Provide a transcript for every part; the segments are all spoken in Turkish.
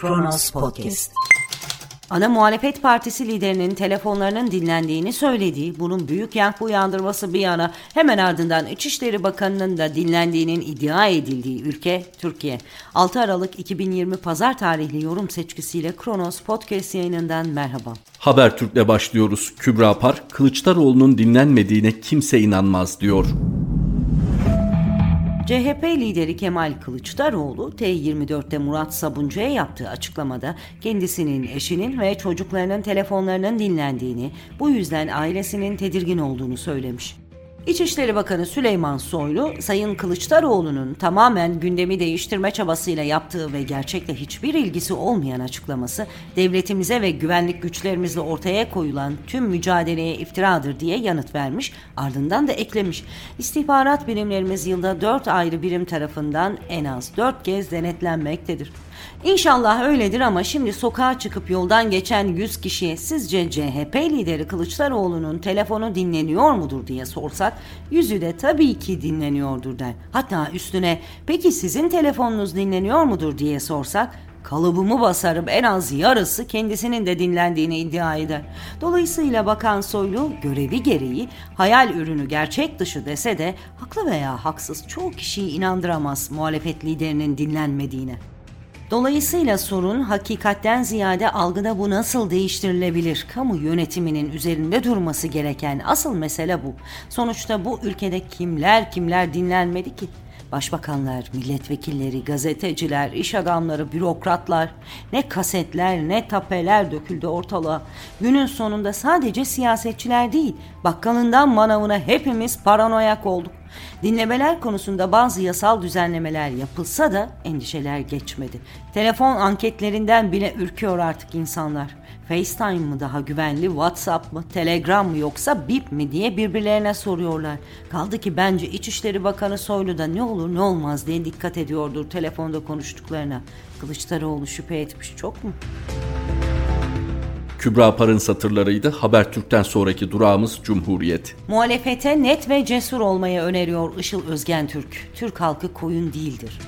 Kronos Podcast. Ana muhalefet partisi liderinin telefonlarının dinlendiğini söylediği, bunun büyük yankı uyandırması bir yana hemen ardından İçişleri Bakanı'nın da dinlendiğinin iddia edildiği ülke Türkiye. 6 Aralık 2020 Pazar tarihli yorum seçkisiyle Kronos Podcast yayınından merhaba. Habertürk'le başlıyoruz. Kübra Par, Kılıçdaroğlu'nun dinlenmediğine kimse inanmaz diyor. CHP lideri Kemal Kılıçdaroğlu T24'te Murat Sabuncu'ya yaptığı açıklamada kendisinin eşinin ve çocuklarının telefonlarının dinlendiğini, bu yüzden ailesinin tedirgin olduğunu söylemiş. İçişleri Bakanı Süleyman Soylu, Sayın Kılıçdaroğlu'nun tamamen gündemi değiştirme çabasıyla yaptığı ve gerçekle hiçbir ilgisi olmayan açıklaması, devletimize ve güvenlik güçlerimizle ortaya koyulan tüm mücadeleye iftiradır diye yanıt vermiş, ardından da eklemiş. İstihbarat birimlerimiz yılda dört ayrı birim tarafından en az dört kez denetlenmektedir. İnşallah öyledir ama şimdi sokağa çıkıp yoldan geçen 100 kişiye sizce CHP lideri Kılıçdaroğlu'nun telefonu dinleniyor mudur diye sorsak yüzü de tabii ki dinleniyordur der. Hatta üstüne peki sizin telefonunuz dinleniyor mudur diye sorsak kalıbımı basarım en az yarısı kendisinin de dinlendiğini iddia eder. Dolayısıyla Bakan Soylu görevi gereği hayal ürünü gerçek dışı dese de haklı veya haksız çoğu kişiyi inandıramaz muhalefet liderinin dinlenmediğine. Dolayısıyla sorun hakikatten ziyade algıda bu nasıl değiştirilebilir? Kamu yönetiminin üzerinde durması gereken asıl mesele bu. Sonuçta bu ülkede kimler kimler dinlenmedi ki? Başbakanlar, milletvekilleri, gazeteciler, iş adamları, bürokratlar, ne kasetler ne tapeler döküldü ortalığa. Günün sonunda sadece siyasetçiler değil, bakkalından manavına hepimiz paranoyak olduk. Dinlemeler konusunda bazı yasal düzenlemeler yapılsa da endişeler geçmedi. Telefon anketlerinden bile ürküyor artık insanlar. FaceTime mı daha güvenli, WhatsApp mı, Telegram mı yoksa Bip mi diye birbirlerine soruyorlar. Kaldı ki bence İçişleri Bakanı Soylu da ne olur ne olmaz diye dikkat ediyordur telefonda konuştuklarına. Kılıçdaroğlu şüphe etmiş çok mu? Kübra Par'ın satırlarıydı. Habertürk'ten sonraki durağımız Cumhuriyet. Muhalefete net ve cesur olmayı öneriyor Işıl Özgen Türk. Türk halkı koyun değildir.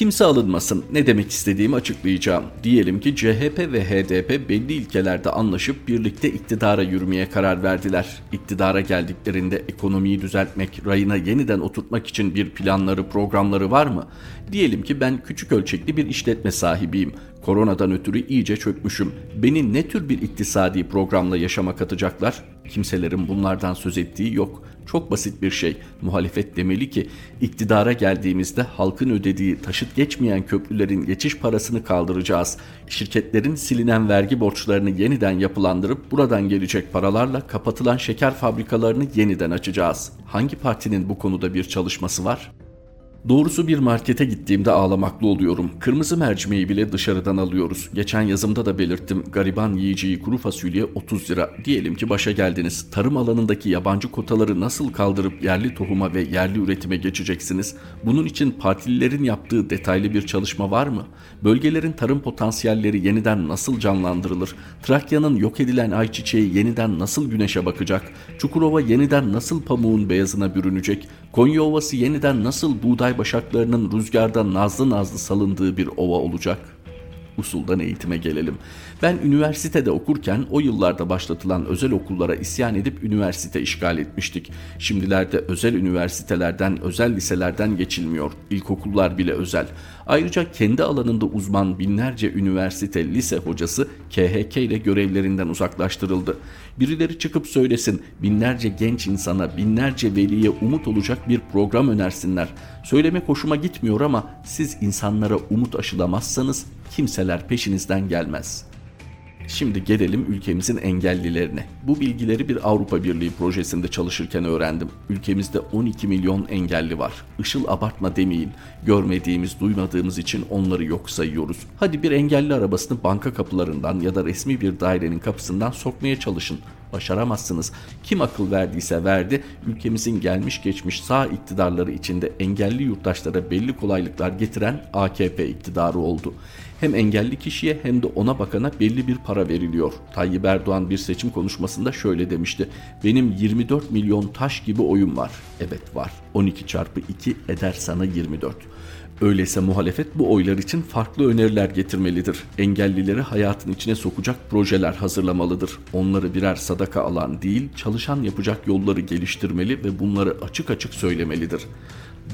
Kimse alınmasın. Ne demek istediğimi açıklayacağım. Diyelim ki CHP ve HDP belli ilkelerde anlaşıp birlikte iktidara yürümeye karar verdiler. İktidara geldiklerinde ekonomiyi düzeltmek, rayına yeniden oturtmak için bir planları, programları var mı? Diyelim ki ben küçük ölçekli bir işletme sahibiyim. Koronadan ötürü iyice çökmüşüm. Beni ne tür bir iktisadi programla yaşama katacaklar? Kimselerin bunlardan söz ettiği yok. Çok basit bir şey. Muhalefet demeli ki iktidara geldiğimizde halkın ödediği taşıt geçmeyen köprülerin geçiş parasını kaldıracağız. Şirketlerin silinen vergi borçlarını yeniden yapılandırıp buradan gelecek paralarla kapatılan şeker fabrikalarını yeniden açacağız. Hangi partinin bu konuda bir çalışması var? Doğrusu bir markete gittiğimde ağlamaklı oluyorum. Kırmızı mercimeği bile dışarıdan alıyoruz. Geçen yazımda da belirttim. Gariban yiyeceği kuru fasulye 30 lira. Diyelim ki başa geldiniz. Tarım alanındaki yabancı kotaları nasıl kaldırıp yerli tohuma ve yerli üretime geçeceksiniz? Bunun için partililerin yaptığı detaylı bir çalışma var mı? Bölgelerin tarım potansiyelleri yeniden nasıl canlandırılır? Trakya'nın yok edilen ayçiçeği yeniden nasıl güneşe bakacak? Çukurova yeniden nasıl pamuğun beyazına bürünecek? Konya Ovası yeniden nasıl buğday başaklarının rüzgarda nazlı nazlı salındığı bir ova olacak? Usuldan eğitime gelelim. Ben üniversitede okurken o yıllarda başlatılan özel okullara isyan edip üniversite işgal etmiştik. Şimdilerde özel üniversitelerden, özel liselerden geçilmiyor. İlkokullar bile özel. Ayrıca kendi alanında uzman binlerce üniversite, lise hocası KHK ile görevlerinden uzaklaştırıldı. Birileri çıkıp söylesin, binlerce genç insana, binlerce veliye umut olacak bir program önersinler. Söylemek hoşuma gitmiyor ama siz insanlara umut aşılamazsanız kimseler peşinizden gelmez.'' Şimdi gelelim ülkemizin engellilerine. Bu bilgileri bir Avrupa Birliği projesinde çalışırken öğrendim. Ülkemizde 12 milyon engelli var. Işıl abartma demeyin. Görmediğimiz, duymadığımız için onları yok sayıyoruz. Hadi bir engelli arabasını banka kapılarından ya da resmi bir dairenin kapısından sokmaya çalışın. Başaramazsınız. Kim akıl verdiyse verdi. Ülkemizin gelmiş geçmiş sağ iktidarları içinde engelli yurttaşlara belli kolaylıklar getiren AKP iktidarı oldu. Hem engelli kişiye hem de ona bakana belli bir para veriliyor. Tayyip Erdoğan bir seçim konuşmasında şöyle demişti. Benim 24 milyon taş gibi oyun var. Evet var. 12 çarpı 2 eder sana 24. Öyleyse muhalefet bu oylar için farklı öneriler getirmelidir. Engellileri hayatın içine sokacak projeler hazırlamalıdır. Onları birer sadaka alan değil, çalışan yapacak yolları geliştirmeli ve bunları açık açık söylemelidir.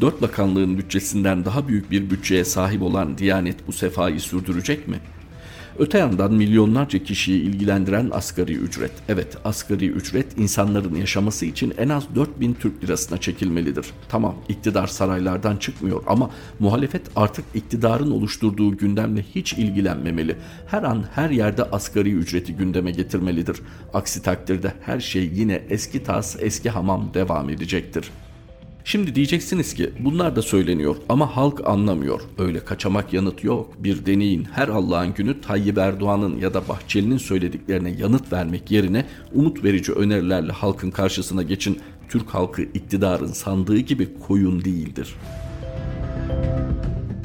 Dört bakanlığın bütçesinden daha büyük bir bütçeye sahip olan Diyanet bu sefayı sürdürecek mi?'' Öte yandan milyonlarca kişiyi ilgilendiren asgari ücret. Evet asgari ücret insanların yaşaması için en az 4000 Türk lirasına çekilmelidir. Tamam iktidar saraylardan çıkmıyor ama muhalefet artık iktidarın oluşturduğu gündemle hiç ilgilenmemeli. Her an her yerde asgari ücreti gündeme getirmelidir. Aksi takdirde her şey yine eski tas eski hamam devam edecektir. Şimdi diyeceksiniz ki bunlar da söyleniyor ama halk anlamıyor. Öyle kaçamak yanıt yok. Bir deneyin her Allah'ın günü Tayyip Erdoğan'ın ya da Bahçeli'nin söylediklerine yanıt vermek yerine umut verici önerilerle halkın karşısına geçin. Türk halkı iktidarın sandığı gibi koyun değildir.''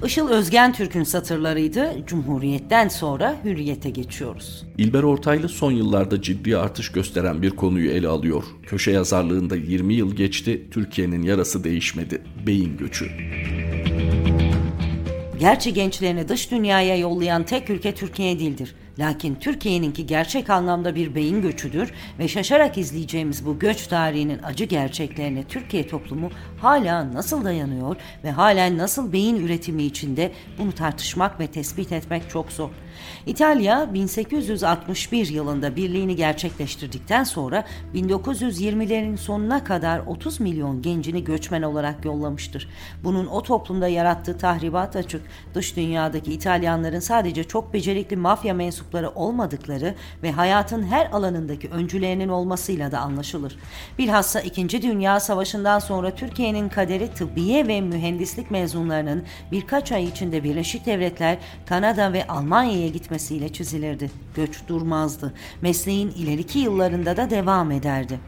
Işıl Özgen Türk'ün satırlarıydı. Cumhuriyetten sonra hürriyete geçiyoruz. İlber Ortaylı son yıllarda ciddi artış gösteren bir konuyu ele alıyor. Köşe yazarlığında 20 yıl geçti, Türkiye'nin yarası değişmedi. Beyin göçü. Gerçi gençlerini dış dünyaya yollayan tek ülke Türkiye değildir. Lakin Türkiye'ninki gerçek anlamda bir beyin göçüdür ve şaşarak izleyeceğimiz bu göç tarihinin acı gerçeklerine Türkiye toplumu hala nasıl dayanıyor ve halen nasıl beyin üretimi içinde bunu tartışmak ve tespit etmek çok zor. İtalya 1861 yılında birliğini gerçekleştirdikten sonra 1920'lerin sonuna kadar 30 milyon gencini göçmen olarak yollamıştır. Bunun o toplumda yarattığı tahribat açık. Dış dünyadaki İtalyanların sadece çok becerikli mafya mensupları olmadıkları ve hayatın her alanındaki öncülerinin olmasıyla da anlaşılır. Bilhassa 2. Dünya Savaşı'ndan sonra Türkiye'nin kaderi tıbbiye ve mühendislik mezunlarının birkaç ay içinde Birleşik Devletler, Kanada ve Almanya'ya gitmesiyle çizilirdi. Göç durmazdı. Mesleğin ileriki yıllarında da devam ederdi.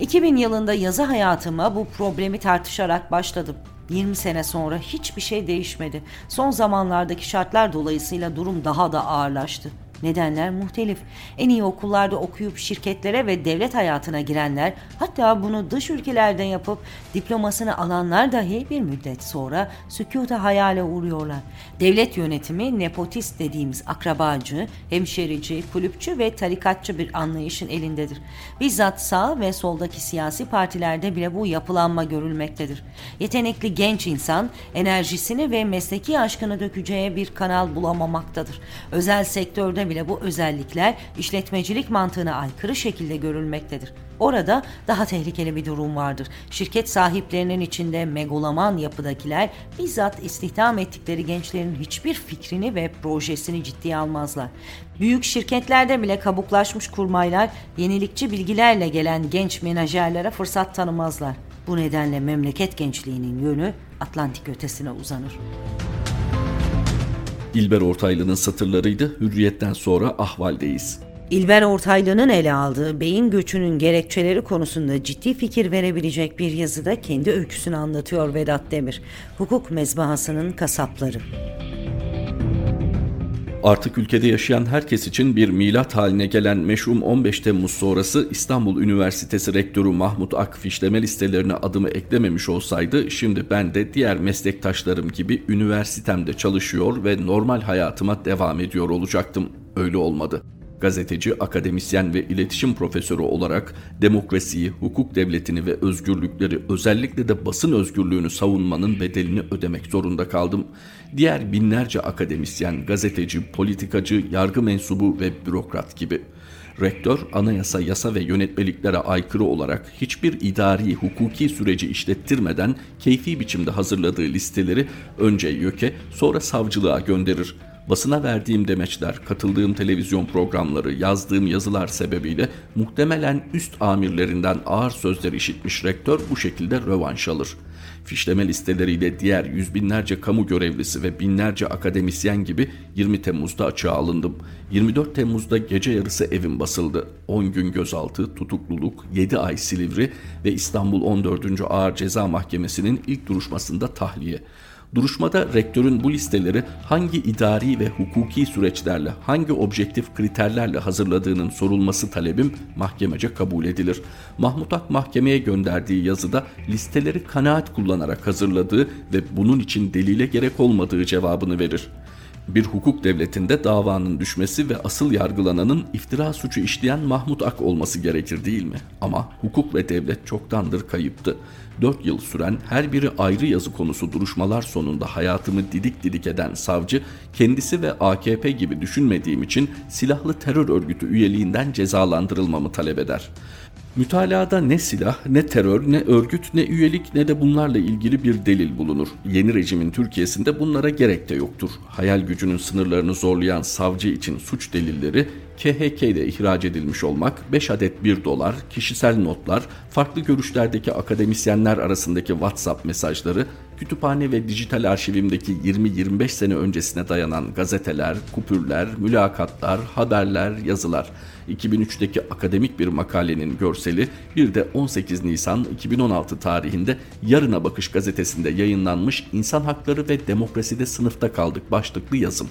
2000 yılında yazı hayatıma bu problemi tartışarak başladım. 20 sene sonra hiçbir şey değişmedi. Son zamanlardaki şartlar dolayısıyla durum daha da ağırlaştı. Nedenler muhtelif. En iyi okullarda okuyup şirketlere ve devlet hayatına girenler, hatta bunu dış ülkelerden yapıp diplomasını alanlar dahi bir müddet sonra sükuta hayale uğruyorlar. Devlet yönetimi nepotist dediğimiz akrabacı, hemşerici, kulüpçü ve tarikatçı bir anlayışın elindedir. Bizzat sağ ve soldaki siyasi partilerde bile bu yapılanma görülmektedir. Yetenekli genç insan enerjisini ve mesleki aşkını dökeceği bir kanal bulamamaktadır. Özel sektörde bile bu özellikler işletmecilik mantığına aykırı şekilde görülmektedir. Orada daha tehlikeli bir durum vardır. Şirket sahiplerinin içinde megaloman yapıdakiler bizzat istihdam ettikleri gençlerin hiçbir fikrini ve projesini ciddiye almazlar. Büyük şirketlerde bile kabuklaşmış kurmaylar yenilikçi bilgilerle gelen genç menajerlere fırsat tanımazlar. Bu nedenle memleket gençliğinin yönü Atlantik ötesine uzanır. İlber Ortaylı'nın satırlarıydı. Hürriyetten sonra ahvaldeyiz. İlber Ortaylı'nın ele aldığı beyin göçünün gerekçeleri konusunda ciddi fikir verebilecek bir yazıda kendi öyküsünü anlatıyor Vedat Demir. Hukuk mezbahasının kasapları. Artık ülkede yaşayan herkes için bir milat haline gelen meşhum 15 Temmuz sonrası İstanbul Üniversitesi Rektörü Mahmut Ak fişleme listelerine adımı eklememiş olsaydı şimdi ben de diğer meslektaşlarım gibi üniversitemde çalışıyor ve normal hayatıma devam ediyor olacaktım. Öyle olmadı gazeteci, akademisyen ve iletişim profesörü olarak demokrasiyi, hukuk devletini ve özgürlükleri özellikle de basın özgürlüğünü savunmanın bedelini ödemek zorunda kaldım. Diğer binlerce akademisyen, gazeteci, politikacı, yargı mensubu ve bürokrat gibi. Rektör, anayasa, yasa ve yönetmeliklere aykırı olarak hiçbir idari, hukuki süreci işlettirmeden keyfi biçimde hazırladığı listeleri önce YÖK'e sonra savcılığa gönderir. Basına verdiğim demeçler, katıldığım televizyon programları, yazdığım yazılar sebebiyle muhtemelen üst amirlerinden ağır sözler işitmiş rektör bu şekilde rövanş alır. Fişleme listeleriyle diğer yüz binlerce kamu görevlisi ve binlerce akademisyen gibi 20 Temmuz'da açığa alındım. 24 Temmuz'da gece yarısı evim basıldı. 10 gün gözaltı, tutukluluk, 7 ay Silivri ve İstanbul 14. Ağır Ceza Mahkemesi'nin ilk duruşmasında tahliye. Duruşmada rektörün bu listeleri hangi idari ve hukuki süreçlerle, hangi objektif kriterlerle hazırladığının sorulması talebim mahkemece kabul edilir. Mahmut Ak mahkemeye gönderdiği yazıda listeleri kanaat kullanarak hazırladığı ve bunun için delile gerek olmadığı cevabını verir. Bir hukuk devletinde davanın düşmesi ve asıl yargılananın iftira suçu işleyen Mahmut Ak olması gerekir değil mi? Ama hukuk ve devlet çoktandır kayıptı. 4 yıl süren her biri ayrı yazı konusu duruşmalar sonunda hayatımı didik didik eden savcı kendisi ve AKP gibi düşünmediğim için silahlı terör örgütü üyeliğinden cezalandırılmamı talep eder. Mütalada ne silah, ne terör, ne örgüt, ne üyelik ne de bunlarla ilgili bir delil bulunur. Yeni rejimin Türkiye'sinde bunlara gerek de yoktur. Hayal gücünün sınırlarını zorlayan savcı için suç delilleri KHK'de ihraç edilmiş olmak, 5 adet 1 dolar, kişisel notlar, farklı görüşlerdeki akademisyenler arasındaki WhatsApp mesajları, kütüphane ve dijital arşivimdeki 20-25 sene öncesine dayanan gazeteler, kupürler, mülakatlar, haberler, yazılar, 2003'teki akademik bir makalenin görseli, bir de 18 Nisan 2016 tarihinde Yarına Bakış gazetesinde yayınlanmış İnsan Hakları ve Demokraside Sınıfta Kaldık başlıklı yazım.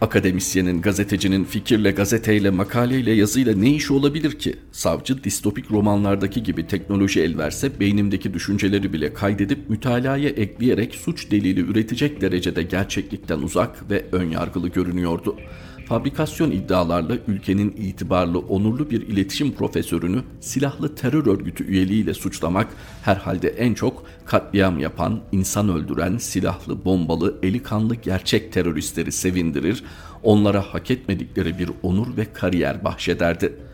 Akademisyenin, gazetecinin fikirle, gazeteyle, makaleyle, yazıyla ne işi olabilir ki? Savcı distopik romanlardaki gibi teknoloji el verse beynimdeki düşünceleri bile kaydedip mütalaya ekleyerek suç delili üretecek derecede gerçeklikten uzak ve önyargılı görünüyordu fabrikasyon iddialarla ülkenin itibarlı, onurlu bir iletişim profesörünü silahlı terör örgütü üyeliğiyle suçlamak herhalde en çok katliam yapan, insan öldüren, silahlı, bombalı, eli kanlı gerçek teröristleri sevindirir, onlara hak etmedikleri bir onur ve kariyer bahşederdi.''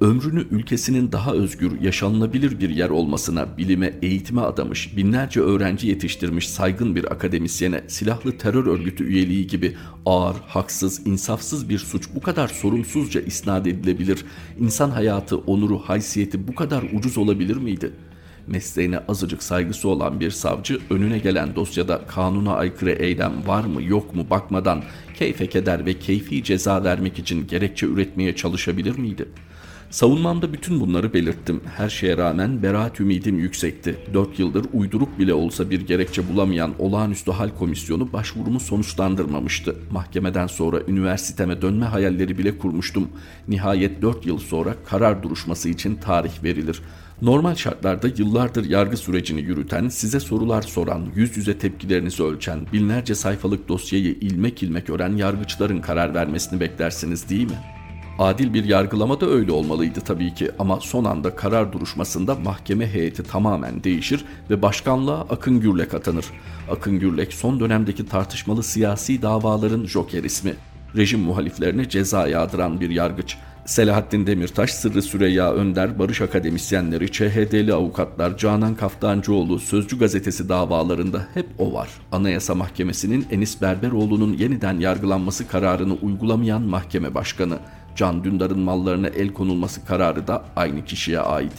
Ömrünü ülkesinin daha özgür, yaşanılabilir bir yer olmasına, bilime, eğitime adamış, binlerce öğrenci yetiştirmiş saygın bir akademisyene silahlı terör örgütü üyeliği gibi ağır, haksız, insafsız bir suç bu kadar sorumsuzca isnat edilebilir, insan hayatı, onuru, haysiyeti bu kadar ucuz olabilir miydi?'' mesleğine azıcık saygısı olan bir savcı önüne gelen dosyada kanuna aykırı eylem var mı yok mu bakmadan keyfe keder ve keyfi ceza vermek için gerekçe üretmeye çalışabilir miydi?'' Savunmamda bütün bunları belirttim. Her şeye rağmen beraat ümidim yüksekti. Dört yıldır uyduruk bile olsa bir gerekçe bulamayan olağanüstü hal komisyonu başvurumu sonuçlandırmamıştı. Mahkemeden sonra üniversiteme dönme hayalleri bile kurmuştum. Nihayet dört yıl sonra karar duruşması için tarih verilir. Normal şartlarda yıllardır yargı sürecini yürüten, size sorular soran, yüz yüze tepkilerinizi ölçen, binlerce sayfalık dosyayı ilmek ilmek ören yargıçların karar vermesini beklersiniz değil mi?'' Adil bir yargılama da öyle olmalıydı tabii ki ama son anda karar duruşmasında mahkeme heyeti tamamen değişir ve başkanlığa Akın Gürlek atanır. Akın Gürlek son dönemdeki tartışmalı siyasi davaların joker ismi. Rejim muhaliflerine ceza yağdıran bir yargıç. Selahattin Demirtaş, Sırrı Süreyya Önder, Barış Akademisyenleri, ÇHD'li avukatlar, Canan Kaftancıoğlu, Sözcü Gazetesi davalarında hep o var. Anayasa Mahkemesi'nin Enis Berberoğlu'nun yeniden yargılanması kararını uygulamayan mahkeme başkanı. Can Dündar'ın mallarına el konulması kararı da aynı kişiye ait.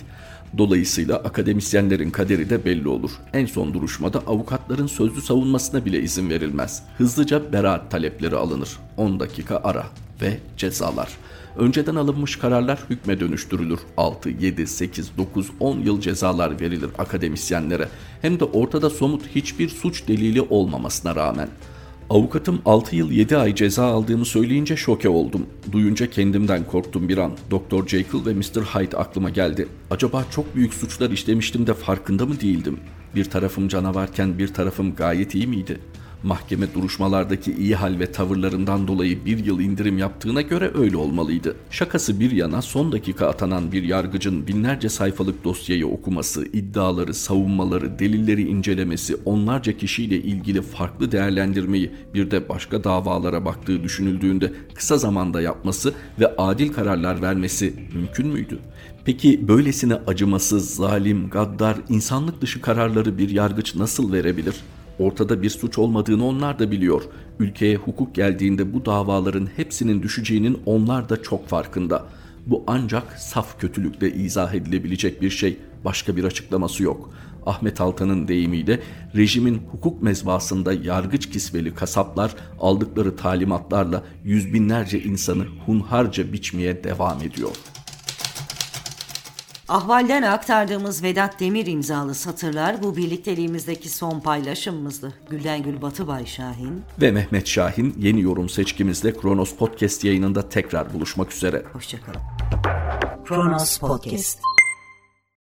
Dolayısıyla akademisyenlerin kaderi de belli olur. En son duruşmada avukatların sözlü savunmasına bile izin verilmez. Hızlıca beraat talepleri alınır. 10 dakika ara ve cezalar. Önceden alınmış kararlar hükme dönüştürülür. 6, 7, 8, 9, 10 yıl cezalar verilir akademisyenlere. Hem de ortada somut hiçbir suç delili olmamasına rağmen. Avukatım 6 yıl 7 ay ceza aldığımı söyleyince şoke oldum. Duyunca kendimden korktum bir an. Dr. Jekyll ve Mr. Hyde aklıma geldi. Acaba çok büyük suçlar işlemiştim de farkında mı değildim? Bir tarafım canavarken bir tarafım gayet iyi miydi?'' Mahkeme duruşmalardaki iyi hal ve tavırlarından dolayı bir yıl indirim yaptığına göre öyle olmalıydı. Şakası bir yana son dakika atanan bir yargıcın binlerce sayfalık dosyayı okuması, iddiaları, savunmaları, delilleri incelemesi, onlarca kişiyle ilgili farklı değerlendirmeyi bir de başka davalara baktığı düşünüldüğünde kısa zamanda yapması ve adil kararlar vermesi mümkün müydü? Peki böylesine acımasız, zalim, gaddar, insanlık dışı kararları bir yargıç nasıl verebilir? Ortada bir suç olmadığını onlar da biliyor. Ülkeye hukuk geldiğinde bu davaların hepsinin düşeceğinin onlar da çok farkında. Bu ancak saf kötülükle izah edilebilecek bir şey. Başka bir açıklaması yok. Ahmet Altan'ın deyimiyle rejimin hukuk mezbasında yargıç kisveli kasaplar aldıkları talimatlarla yüz binlerce insanı hunharca biçmeye devam ediyor.'' Ahvalden aktardığımız Vedat Demir imzalı satırlar bu birlikteliğimizdeki son paylaşımımızdı. Gülden Gül Batıbay Şahin. Ve Mehmet Şahin yeni yorum seçkimizle Kronos Podcast yayınında tekrar buluşmak üzere. Hoşçakalın. Kronos Podcast